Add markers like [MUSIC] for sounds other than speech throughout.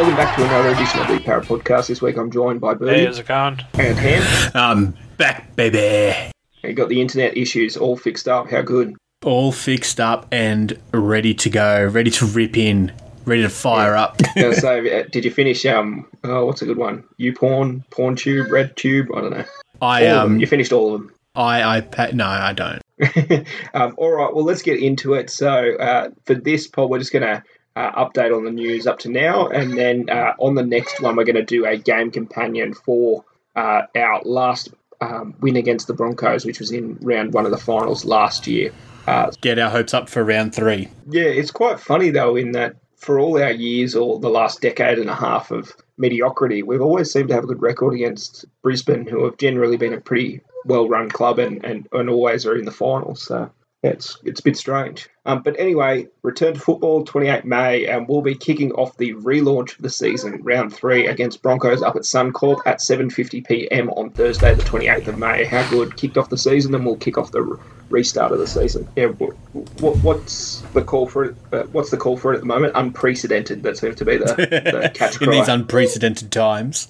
Welcome back to another edition of the Parra Podcast. This week I'm joined by Bertie Hey, how's it going? and Ham. Um, back, baby. You got the internet issues all fixed up. How good? All fixed up and ready to go, ready to rip in, ready to fire up. [LAUGHS] Gonna say, [LAUGHS] uh, did you finish? Um, oh, what's a good one? You porn, porn tube, red tube. I don't know. I All um, You finished all of them. I I pa- no, I don't. [LAUGHS] um, all right, well, let's get into it. So, uh, for this pod, we're just going to uh, update on the news up to now, and then uh, on the next one, we're going to do a game companion for uh, our last um, win against the Broncos, which was in round one of the finals last year. Uh, Get our hopes up for round three. yeah, it's quite funny though, in that for all our years or the last decade and a half of mediocrity, we've always seemed to have a good record against Brisbane, who have generally been a pretty well run club and, and, and always are in the finals. So it's it's a bit strange. Um, but anyway, return to football, 28 May, and we'll be kicking off the relaunch of the season, round three against Broncos up at Suncorp at 7:50 p.m. on Thursday, the 28th of May. How good! Kicked off the season, and we'll kick off the restart of the season. Yeah, what, what's the call for it? Uh, what's the call for it at the moment? Unprecedented. That seems to be the, the [LAUGHS] catch In these unprecedented times.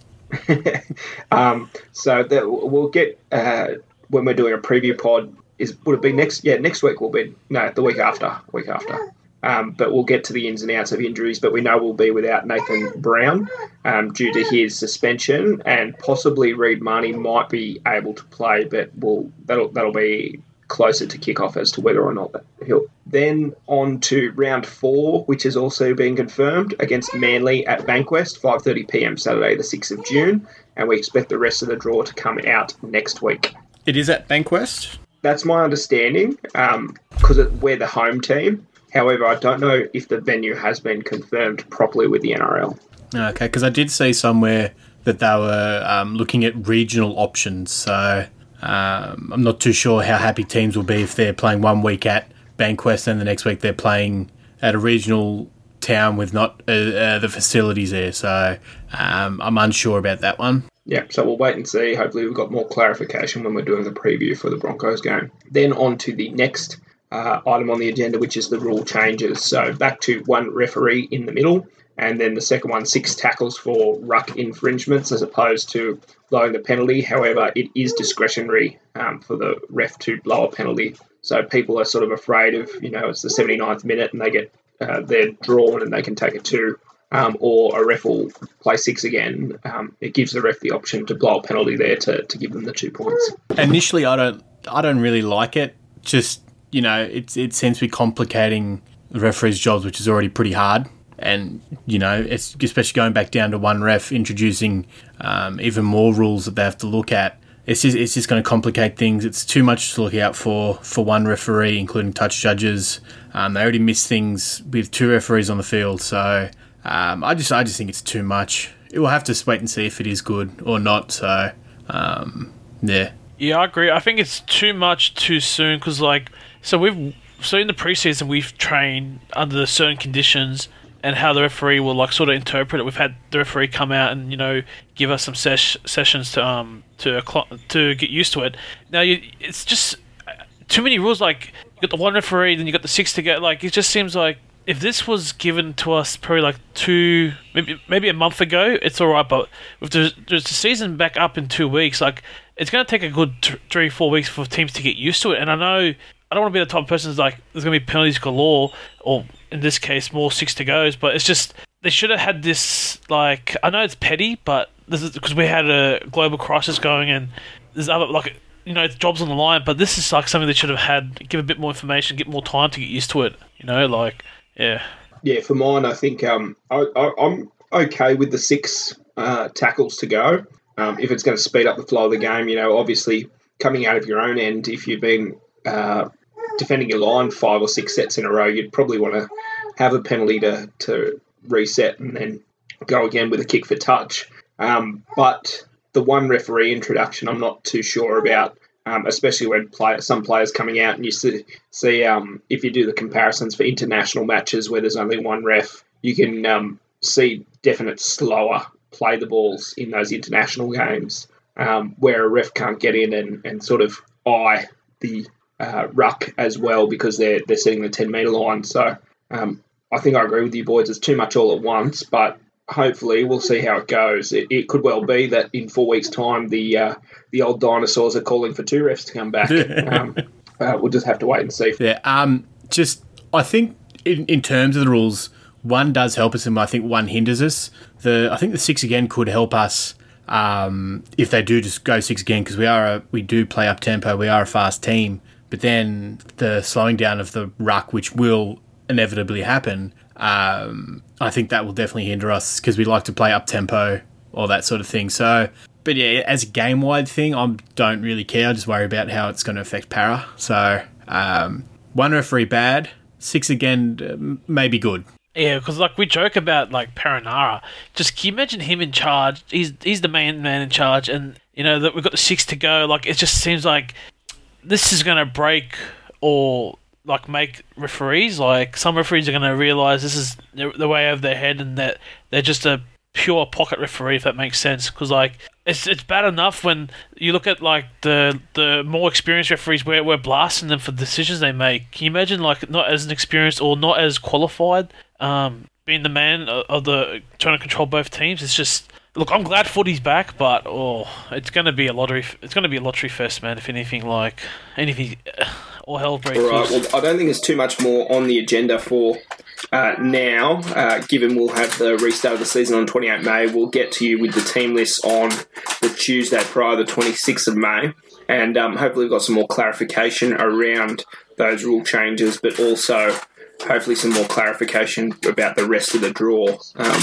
[LAUGHS] um, so that we'll get uh, when we're doing a preview pod. Is would it be next? Yeah, next week will be no, the week after. Week after. Um, but we'll get to the ins and outs of injuries. But we know we'll be without Nathan Brown um, due to his suspension, and possibly Reed Mahoney might be able to play, but we'll that'll that'll be closer to kickoff as to whether or not he'll. Then on to round four, which has also been confirmed against Manly at Bankwest, 5:30 p.m. Saturday, the 6th of June, and we expect the rest of the draw to come out next week. It is at Bankwest. That's my understanding, because we're the home team. However, I don't know if the venue has been confirmed properly with the NRL. Okay, because I did see somewhere that they were um, looking at regional options. So um, I'm not too sure how happy teams will be if they're playing one week at Bankwest and the next week they're playing at a regional town with not uh, uh, the facilities there. So um, I'm unsure about that one. Yeah, so we'll wait and see. Hopefully, we've got more clarification when we're doing the preview for the Broncos game. Then on to the next uh, item on the agenda, which is the rule changes. So back to one referee in the middle, and then the second one, six tackles for ruck infringements as opposed to blowing the penalty. However, it is discretionary um, for the ref to blow a penalty. So people are sort of afraid of, you know, it's the 79th minute and they get uh, they're drawn and they can take a two. Um, or a ref will play six again. Um, it gives the ref the option to blow a penalty there to, to give them the two points. Initially, I don't, I don't really like it. Just you know, it's it seems to be complicating the referee's jobs, which is already pretty hard. And you know, it's especially going back down to one ref, introducing um, even more rules that they have to look at. It's just it's just going to complicate things. It's too much to look out for for one referee, including touch judges. Um, they already miss things with two referees on the field, so um, I just I just think it's too much. We'll have to wait and see if it is good or not. So um, yeah. Yeah, I agree. I think it's too much too soon because, like, so we've so in the preseason we've trained under certain conditions and how the referee will like sort of interpret it. We've had the referee come out and you know give us some sessions to um to to get used to it. Now you, it's just uh, too many rules. Like you got the one referee, then you got the six to get. Like it just seems like if this was given to us probably like two maybe maybe a month ago, it's all right. But with the, there's the season back up in two weeks, like it's going to take a good t- three four weeks for teams to get used to it. And I know I don't want to be the type of person who's like there's going to be penalties galore, or in this case more six to goes. But it's just they should have had this like I know it's petty, but this is because we had a global crisis going and there's other like you know jobs on the line. But this is like something they should have had give a bit more information, get more time to get used to it. You know, like yeah. Yeah, for mine, I think um, I, I'm okay with the six uh, tackles to go. Um, if it's going to speed up the flow of the game, you know, obviously coming out of your own end, if you've been uh, defending your line five or six sets in a row, you'd probably want to have a penalty to, to reset and then go again with a kick for touch. Um, but the one referee introduction, I'm not too sure about. Um, especially when play, some players coming out and you see, see um, if you do the comparisons for international matches where there's only one ref, you can um, see definite slower play the balls in those international games um, where a ref can't get in and, and sort of eye the uh, ruck as well because they're they're setting the 10 metre line. So um, I think I agree with you boys. It's too much all at once, but hopefully we'll see how it goes. It, it could well be that in four weeks' time the uh, the old dinosaurs are calling for two refs to come back. [LAUGHS] um, uh, we'll just have to wait and see. Yeah. Um. Just I think in, in terms of the rules, one does help us, and I think one hinders us. The I think the six again could help us. Um, if they do just go six again, because we are a, we do play up tempo, we are a fast team. But then the slowing down of the ruck, which will inevitably happen, um, I think that will definitely hinder us because we like to play up tempo or that sort of thing. So, but yeah, as a game wide thing, I don't really care. I just worry about how it's going to affect Parra. So, um, one referee bad, six again uh, maybe good. Yeah, because like we joke about like Perenara. Just can you imagine him in charge? He's he's the main man in charge, and you know that we've got the six to go. Like it just seems like this is going to break or like make referees. Like some referees are going to realize this is the way of their head, and that they're just a pure pocket referee, if that makes sense. Because like it's it's bad enough when you look at like the the more experienced referees, we're we're blasting them for decisions they make. Can you imagine like not as an experienced or not as qualified, um, being the man of the trying to control both teams? It's just look. I'm glad footy's back, but oh, it's going to be a lottery. It's going to be a lottery fest, man. If anything, like anything, breaks All right. Well, I don't think there's too much more on the agenda for uh, now. Uh, given we'll have the restart of the season on 28 May, we'll get to you with the team list on the Tuesday prior, the 26th of May, and um, hopefully we've got some more clarification around those rule changes, but also hopefully some more clarification about the rest of the draw. Um,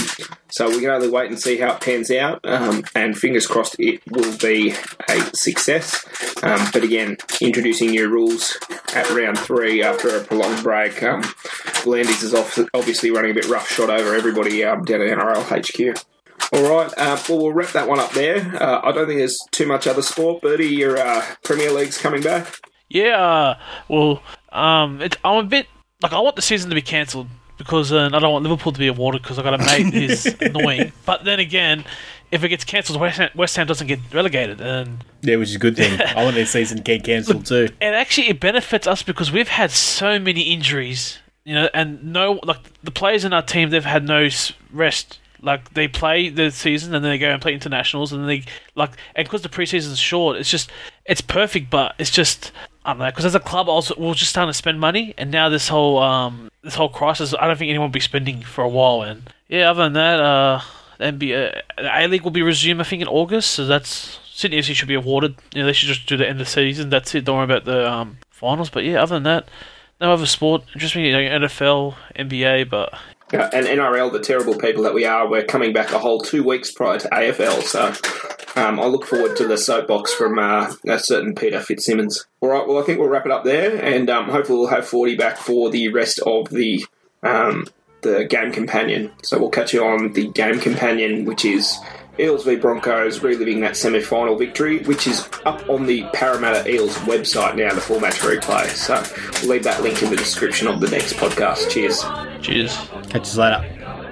so we can only wait and see how it pans out, um, and fingers crossed it will be a success. Um, but again, introducing new rules at round three after a prolonged break. Um, V'landys is off, obviously running a bit roughshod over everybody um, down at NRL HQ. All right, uh, well, we'll wrap that one up there. Uh, I don't think there's too much other sport. Bertie, your uh, Premier League's coming back. Yeah, well, um, I'm a bit like I want the season to be cancelled because uh, I don't want Liverpool to be awarded because I got a mate who's [LAUGHS] annoying. But then again, if it gets cancelled, West Ham, West Ham doesn't get relegated, and Yeah, which is a good thing. [LAUGHS] I want this season to get cancelled too. and actually it benefits us because we've had so many injuries, you know, and no like the players in our team they've had no rest. Like they play the season and then they go and play internationals and then they like and because the preseason is short, it's just it's perfect, but it's just I don't know because as a club also we're just starting to spend money and now this whole um this whole crisis I don't think anyone will be spending for a while and yeah other than that uh NBA A League will be resumed I think in August so that's Sydney FC should be awarded you know they should just do the end of the season that's it don't worry about the um finals but yeah other than that no other sport just me you know, NFL NBA but Uh, and NRL, the terrible people that we are, we're coming back a whole two weeks prior to AFL. So um, I look forward to the soapbox from uh, a certain Peter FitzSimons. All right, well, I think we'll wrap it up there, and um, hopefully we'll have 40 back for the rest of the um, the game companion. So we'll catch you on the game companion, which is Eels v Broncos reliving that semi final victory, which is up on the Parramatta Eels website now, the full match replay. So we'll leave that link in the description of the next podcast. Cheers. cheers. Catch you later.